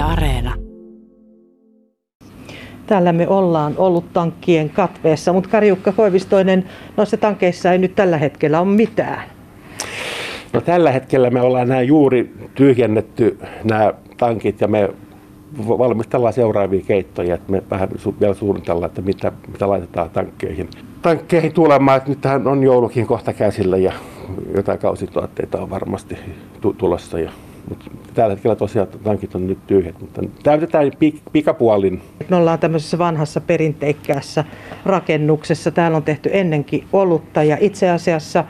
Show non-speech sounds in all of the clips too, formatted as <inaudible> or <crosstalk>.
Yle Areena. Täällä me ollaan ollut tankkien katveessa, mutta Karjukka Koivistoinen, noissa tankeissa ei nyt tällä hetkellä ole mitään. No tällä hetkellä me ollaan nämä juuri tyhjennetty nämä tankit ja me valmistellaan seuraavia keittoja, että me vähän vielä suunnitellaan, että mitä, mitä laitetaan tankkeihin. Tankkeihin tulemaan, että nythän on joulukin kohta käsillä ja jotain kausituotteita on varmasti tulossa. Ja, mutta tällä hetkellä tosiaan tankit on nyt tyhjät, mutta täytetään pikapuolin. Me ollaan tämmöisessä vanhassa perinteikkäässä rakennuksessa. Täällä on tehty ennenkin olutta ja itse asiassa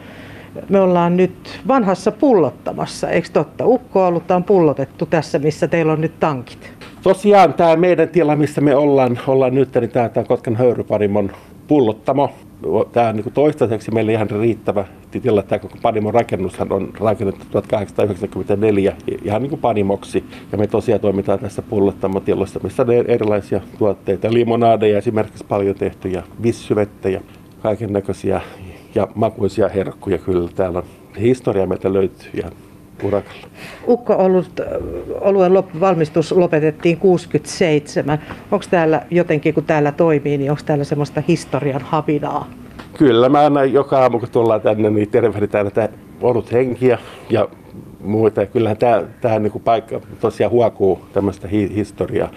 me ollaan nyt vanhassa pullottamassa, eikö totta? Ukko-olutta on pullotettu tässä, missä teillä on nyt tankit. Tosiaan tämä meidän tila, missä me ollaan, ollaan nyt, niin tämä, tämä Kotkan höyrypanimon pullottamo. Tämä on niin toistaiseksi meille ihan riittävä tila. Tämä koko Panimon rakennushan on rakennettu 1894 ihan niin kuin Panimoksi. Ja me tosiaan toimitaan tässä pullottamotilassa, missä on erilaisia tuotteita. Limonadeja esimerkiksi paljon tehty ja vissyvettä ja kaiken näköisiä ja makuisia herkkuja kyllä. Täällä on historia meiltä löytyy ihan urakalla. Ukko ollut, oluen valmistus lopetettiin 67. Onko täällä jotenkin, kun täällä toimii, niin onko täällä semmoista historian havinaa? Kyllä, mä aina joka aamu kun tullaan tänne, niin tervehditään näitä ollut henkiä ja muita. Kyllähän tämä, tämä niin kuin paikka tosiaan huokuu tämmöistä hi- historiaa.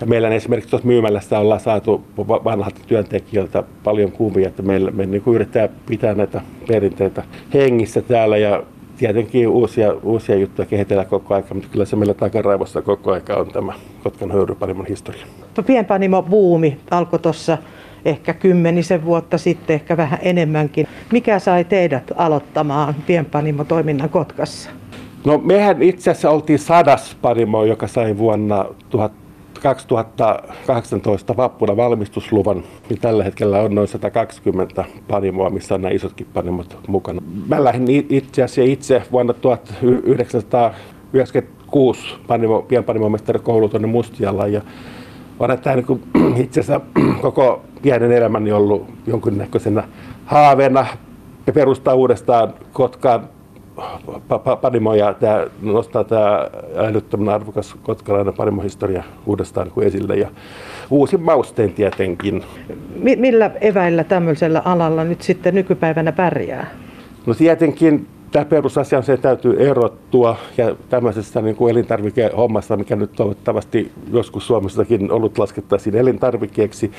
Ja meillä esimerkiksi tuossa myymälässä ollaan saatu vanhalta työntekijöiltä paljon kuvia, että meillä, me niin yrittää pitää näitä perinteitä hengissä täällä ja tietenkin uusia, uusia juttuja kehitellään koko ajan, mutta kyllä se meillä takaraivossa koko aika on tämä Kotkan höyrypanimon historia. Pienpanimo buumi alkoi tuossa ehkä kymmenisen vuotta sitten, ehkä vähän enemmänkin. Mikä sai teidät aloittamaan pienpanimo-toiminnan Kotkassa? No mehän itse asiassa oltiin sadas panimo, joka sai vuonna 1000 2018 vappuna valmistusluvan, niin tällä hetkellä on noin 120 panimoa, missä on nämä isotkin panimot mukana. Mä lähdin itse asiassa itse vuonna 1996 panimo, pienpanimomestarikoulu tuonne Mustialla ja olen tämä niin itse asiassa <clears throat> koko pienen elämäni ollut jonkinnäköisenä haaveena perustaa uudestaan Kotkaan Panimo ja tämä nostaa tämä älyttömän arvokas kotkalainen Panimo-historia uudestaan niin kuin esille ja uusin maustein tietenkin. Millä eväillä tämmöisellä alalla nyt sitten nykypäivänä pärjää? No tietenkin tämä perusasia on se, että täytyy erottua ja tämmöisessä niin kuin elintarvikehommassa, mikä nyt toivottavasti joskus Suomessakin ollut laskettaisiin elintarvikkeeksi,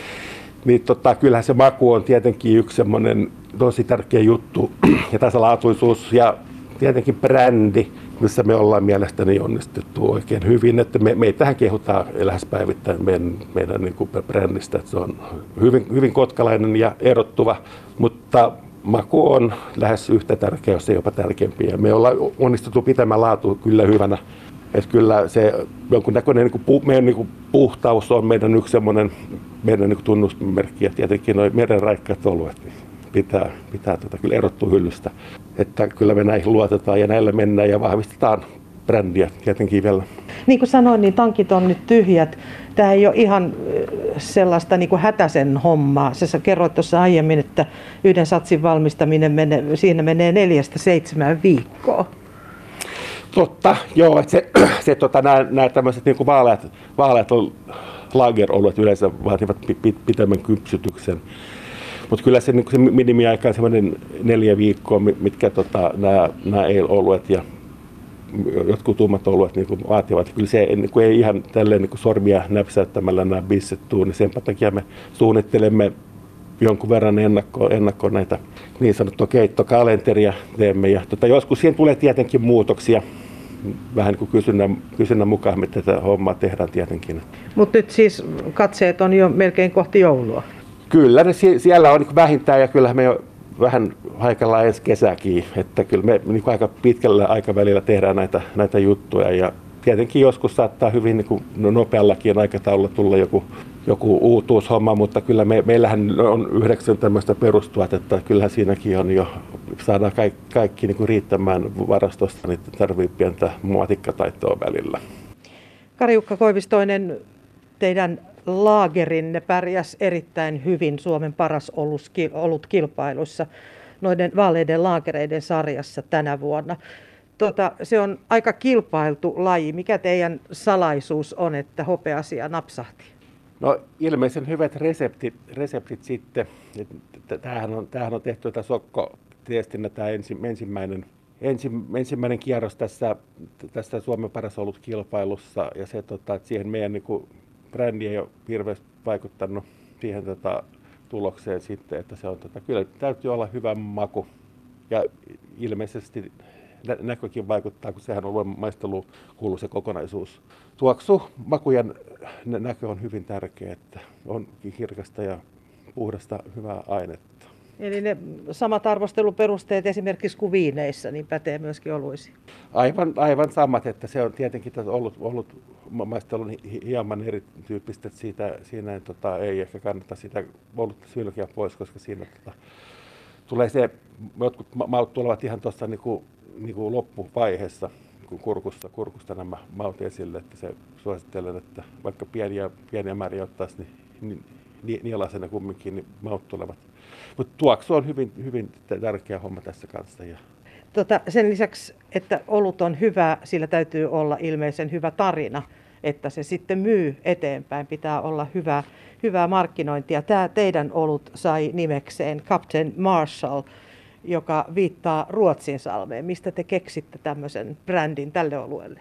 niin tota, kyllähän se maku on tietenkin yksi semmoinen tosi tärkeä juttu ja tasalaatuisuus ja tietenkin brändi, missä me ollaan mielestäni onnistettu oikein hyvin. Että me, meitähän kehutaan lähes päivittäin meidän, meidän niin kuin brändistä, että se on hyvin, hyvin kotkalainen ja erottuva, mutta maku on lähes yhtä tärkeä, jos ei jopa tärkeämpi. Ja me ollaan onnistuttu pitämään laatu kyllä hyvänä. Että kyllä se jonkunnäköinen niin kuin, meidän niin kuin puhtaus on meidän yksi semmoinen meidän niin tunnusmerkki ja tietenkin noin meidän raikkaat oluet. Niin pitää, pitää tota, kyllä erottua hyllystä. Että kyllä me näihin luotetaan ja näillä mennään ja vahvistetaan brändiä tietenkin vielä. Niin kuin sanoin, niin tankit on nyt tyhjät. Tämä ei ole ihan sellaista niin kuin hätäisen hommaa. Sä kerroit tuossa aiemmin, että yhden satsin valmistaminen menee, siinä menee neljästä seitsemään viikkoa. Totta, joo. Että se, <clears throat> se tota, nämä, nämä tämmöiset niin kuin vaaleat, vaaleat lageroluet yleensä vaativat pitemmän kypsytyksen. Mutta kyllä se, niin se minimiaika on semmoinen neljä viikkoa, mitkä tota, nämä, ei-oluet ja jotkut tummat oluet niin vaativat. Kyllä se niin kuin ei ihan tälleen niin sormia näpsäyttämällä nämä bisset tuu, niin sen takia me suunnittelemme jonkun verran ennakkoon, ennakkoon näitä niin sanottua keittokalenteria teemme. Ja tota, joskus siihen tulee tietenkin muutoksia, vähän niin kuin kysynnän, kysynnän mukaan, mitä tätä hommaa tehdään tietenkin. Mutta nyt siis katseet on jo melkein kohti joulua. Kyllä, ne siellä on niin vähintään ja kyllähän me jo vähän haikalla ensi kesäkin, että kyllä me niin aika pitkällä aikavälillä tehdään näitä, näitä juttuja ja tietenkin joskus saattaa hyvin niin nopeallakin aikataululla tulla joku, joku uutuushomma, mutta kyllä me, meillähän on yhdeksän tämmöistä perustuotetta, kyllähän siinäkin on jo, saadaan kaikki, kaikki niin riittämään varastosta, niin tarvii pientä muotikkataitoa välillä. Karjukka Koivistoinen, teidän laagerinne pärjäs erittäin hyvin Suomen paras olut kilpailussa noiden vaaleiden laakereiden sarjassa tänä vuonna. Tota, se on aika kilpailtu laji. Mikä teidän salaisuus on, että hopeasia napsahti? No ilmeisen hyvät reseptit, reseptit sitten. Tämähän on, tämähän on tehty tätä Sokko-testinä tämä ensi, ensimmäinen, ensi, ensimmäinen kierros tässä, tässä Suomen paras ollut kilpailussa ja se, tota, että siihen meidän niin kuin, brändi ei ole hirveästi vaikuttanut siihen tota, tulokseen sitten, että se on, tota, kyllä täytyy olla hyvä maku ja ilmeisesti näkökin vaikuttaa, kun sehän on maistelu kuuluu se kokonaisuus. Tuoksu, makujen näkö on hyvin tärkeä, että on kirkasta ja puhdasta hyvää ainetta. Eli ne samat arvosteluperusteet esimerkiksi kuin viineissä, niin pätee myöskin oluisiin? Aivan, aivan samat, että se on tietenkin ollut, ollut maistelun hieman erityyppistä, että siitä, siinä tota, ei ehkä kannata sitä olutta sylkeä pois, koska siinä tota, tulee se, jotkut maut tulevat ihan tuossa niinku, niinku loppuvaiheessa, kun kurkusta, kurkusta nämä maut esille, että se suosittelen, että vaikka pieniä, pieniä määriä ottaisi, niin, niin nielasena kumminkin niin maut tulevat. Mutta tuoksu on hyvin, hyvin tärkeä homma tässä kanssa. Ja Tota, sen lisäksi, että olut on hyvä, sillä täytyy olla ilmeisen hyvä tarina, että se sitten myy eteenpäin. Pitää olla hyvä, hyvää markkinointia. Tämä teidän olut sai nimekseen Captain Marshall, joka viittaa Ruotsin salmeen. Mistä te keksitte tämmöisen brändin tälle oluelle?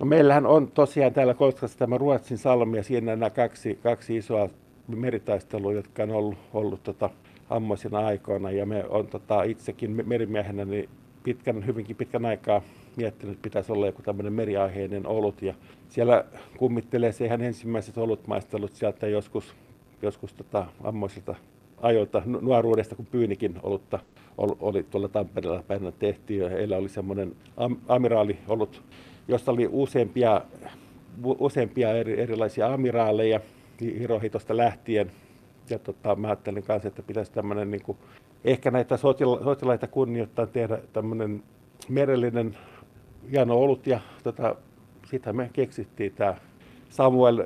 No meillähän on tosiaan täällä Koskassa tämä Ruotsin salmi ja siinä nämä kaksi, kaksi isoa meritaistelua, jotka on ollut, ollut tota, ammoisina aikoina. Ja me on tota, itsekin merimiehenä niin pitkän, hyvinkin pitkän aikaa miettinyt, että pitäisi olla joku tämmöinen meriaiheinen olut. Ja siellä kummittelee se ihan ensimmäiset olutmaistelut sieltä joskus, joskus tota, ammoisilta ajoilta nuoruudesta, kun Pyynikin olutta oli tuolla Tampereella päivänä tehtiin. Ja heillä oli semmoinen am, amiraali ollut, josta oli useampia, useampia eri, erilaisia amiraaleja Hirohitosta lähtien. Ja tota, mä ajattelin kanssa, että pitäisi tämmöinen niin kuin, ehkä näitä sotila, sotilaita kunnioittaa tehdä tämmöinen merellinen hieno olut. Ja tota, sitä me keksittiin tämä Samuel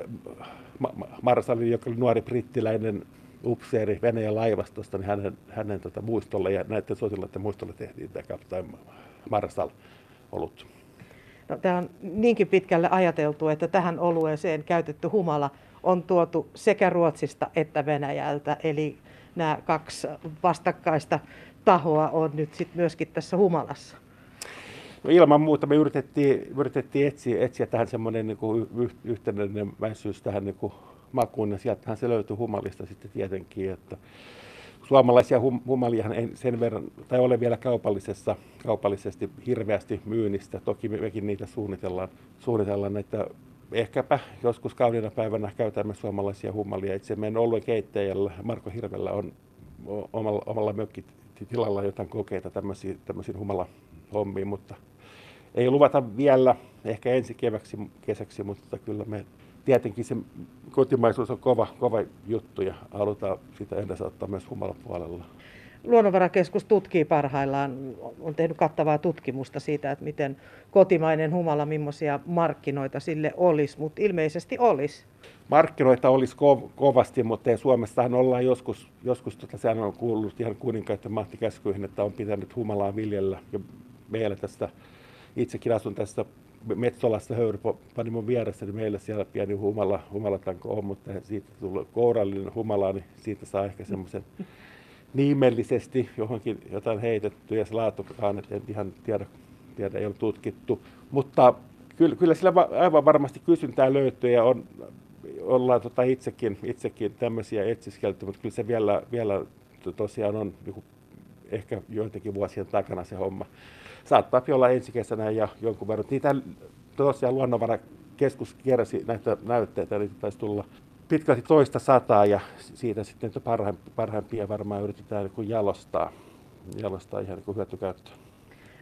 Marsalin, joka oli nuori brittiläinen upseeri Venäjän laivastosta, niin hänen, hänen tota, muistolle ja näiden sotilaiden muistolle tehtiin tämä Kaptain Marsal olut. No, tämä on niinkin pitkälle ajateltu, että tähän olueeseen käytetty humala on tuotu sekä Ruotsista että Venäjältä. Eli nämä kaksi vastakkaista tahoa on nyt sit myöskin tässä humalassa. No ilman muuta me yritettiin, yritettiin etsiä, etsiä tähän semmoinen niin kuin yhtenäinen väisyys tähän niin kuin makuun, ja sieltähän se löytyy humalista sitten tietenkin, että suomalaisia hum, humaliahan ei sen verran, tai ole vielä kaupallisessa, kaupallisesti hirveästi myynnistä. Toki mekin niitä suunnitellaan, suunnitellaan että ehkäpä joskus kaudina päivänä käytämme suomalaisia humalia. Itse meidän oluen keittäjällä Marko Hirvellä on omalla, omalla mökkitilalla jotain kokeita tämmöisiin, tämmöisiin humala-hommiin, mutta ei luvata vielä, ehkä ensi keväksi, kesäksi, mutta kyllä me tietenkin se kotimaisuus on kova, kova juttu ja halutaan sitä edesauttaa myös humalapuolella. Luonnonvarakeskus tutkii parhaillaan, on tehnyt kattavaa tutkimusta siitä, että miten kotimainen humala, millaisia markkinoita sille olisi, mutta ilmeisesti olisi. Markkinoita olisi ko- kovasti, mutta Suomessahan ollaan joskus, joskus tota, sehän on kuullut ihan kuninkaiden mahtikäskyihin, että on pitänyt humalaa viljellä. Ja meillä tästä, itsekin asun tässä Metsolassa höyrypanimon vieressä, niin meillä siellä pieni humala, humalatanko on, mutta siitä tulee kourallinen humala, niin siitä saa ehkä semmoisen nimellisesti johonkin jotain heitetty ja se laatukaan, että en ihan tiedä, tiedä ei ole tutkittu. Mutta kyllä, kyllä sillä aivan varmasti kysyntää löytyy ja on, ollaan tota itsekin, itsekin tämmöisiä etsiskelty, mutta kyllä se vielä, vielä tosiaan on niin ehkä joitakin vuosien takana se homma saattaa olla ensi kesänä ja jonkun verran. Niitä tosiaan luonnonvarakeskus keräsi näitä näytteitä, eli taisi tulla pitkälti toista sataa ja siitä sitten parhaimpia varmaan yritetään niin jalostaa, jalostaa ihan niin hyötykäyttöön.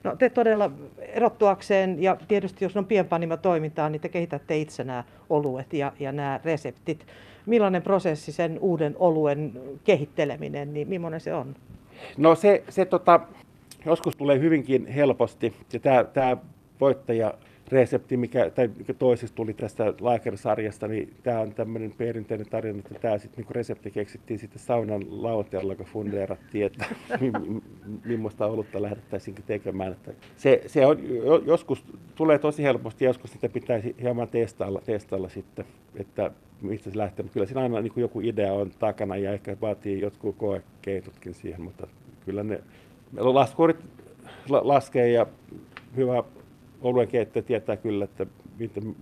No te todella erottuakseen, ja tietysti jos on pienpanima toimintaa, niin te kehitätte itse nämä oluet ja, ja nämä reseptit. Millainen prosessi sen uuden oluen kehitteleminen, niin millainen se on? No se, se tota, joskus tulee hyvinkin helposti. Ja tämä, voittaja resepti, mikä, tai mikä tuli tästä Lager-sarjasta, niin tämä on tämmöinen perinteinen tarina, että tämä sitten niin resepti keksittiin sitten saunan lauteella, kun fundeerattiin, että <laughs> millaista olutta lähdettäisiin tekemään. Että se, se on, joskus tulee tosi helposti, joskus sitä pitäisi hieman testailla, testailla sitten, että mistä se lähtee. Mutta kyllä siinä aina niin joku idea on takana ja ehkä vaatii jotkut koekeitutkin siihen, mutta kyllä ne laskurit laskee ja hyvä oluen keittäjä tietää kyllä, että miten,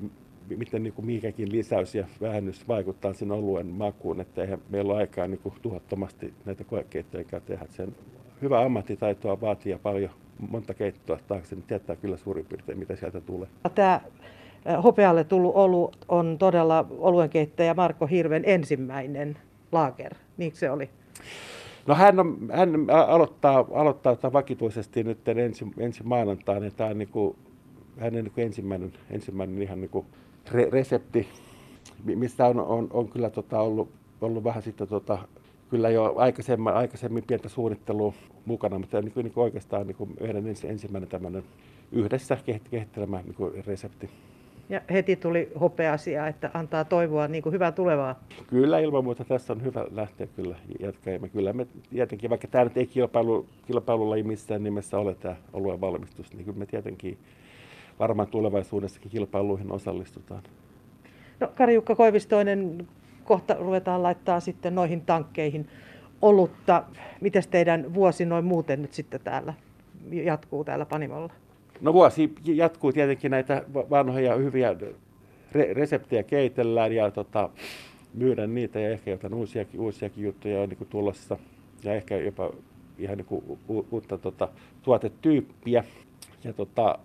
miten niin kuin mikäkin lisäys ja vähennys vaikuttaa sen oluen makuun, että eihän meillä ole aikaa niin kuin tuhottomasti näitä koekeittäjiä tehdä. Sen hyvä ammattitaitoa vaatii ja paljon monta keittoa taakse, niin tietää kyllä suurin piirtein, mitä sieltä tulee. Tämä hopealle tullut olu on todella oluenkeittäjä Marko Hirven ensimmäinen laager, niin se oli? No hän, on, hän aloittaa, aloittaa vakituisesti nyt ensi, ensi maanantaina. Tämä on niin kuin, hänen niin kuin ensimmäinen, ensimmäinen ihan niin kuin re, resepti, mistä on, on, on kyllä tota ollut, ollut vähän sitten tota, kyllä jo aikaisemmin, aikaisemmin pientä suunnittelua mukana, mutta niin kuin, niin kuin oikeastaan niin kuin meidän ensimmäinen tämmöinen yhdessä kehittelemä niin kuin resepti. Ja heti tuli hopeasia, että antaa toivoa niin kuin hyvää tulevaa. Kyllä ilman muuta tässä on hyvä lähteä kyllä jatkamaan. Kyllä me tietenkin, vaikka tämä nyt ei kilpailu, kilpailulla ei missään nimessä ole tämä oluen valmistus, niin kyllä me tietenkin varmaan tulevaisuudessakin kilpailuihin osallistutaan. No Kari-Jukka Koivistoinen, kohta ruvetaan laittaa sitten noihin tankkeihin olutta. Miten teidän vuosi noin muuten nyt sitten täällä jatkuu täällä Panimolla? No vuosi jatkuu tietenkin näitä vanhoja hyviä re- reseptejä keitellään ja tota, myydään niitä ja ehkä jotain uusiakin, uusiakin juttuja on niin tulossa ja ehkä jopa ihan niin kuin uutta tota, tuotetyyppiä. Ja tota,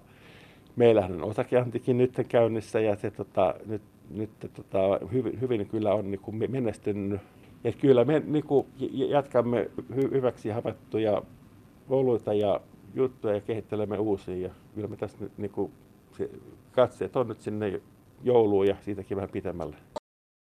meillähän on osakeantikin nyt käynnissä ja se tota, nyt, nyt tota, hyvin, hyvin kyllä on niin kuin menestynyt. Ja kyllä me niin kuin jatkamme hy- hyväksi havaittuja oluita ja juttuja ja kehittelemme uusia. Ja kyllä me tässä niin kuin, se katseet on nyt sinne jouluun ja siitäkin vähän pitemmälle.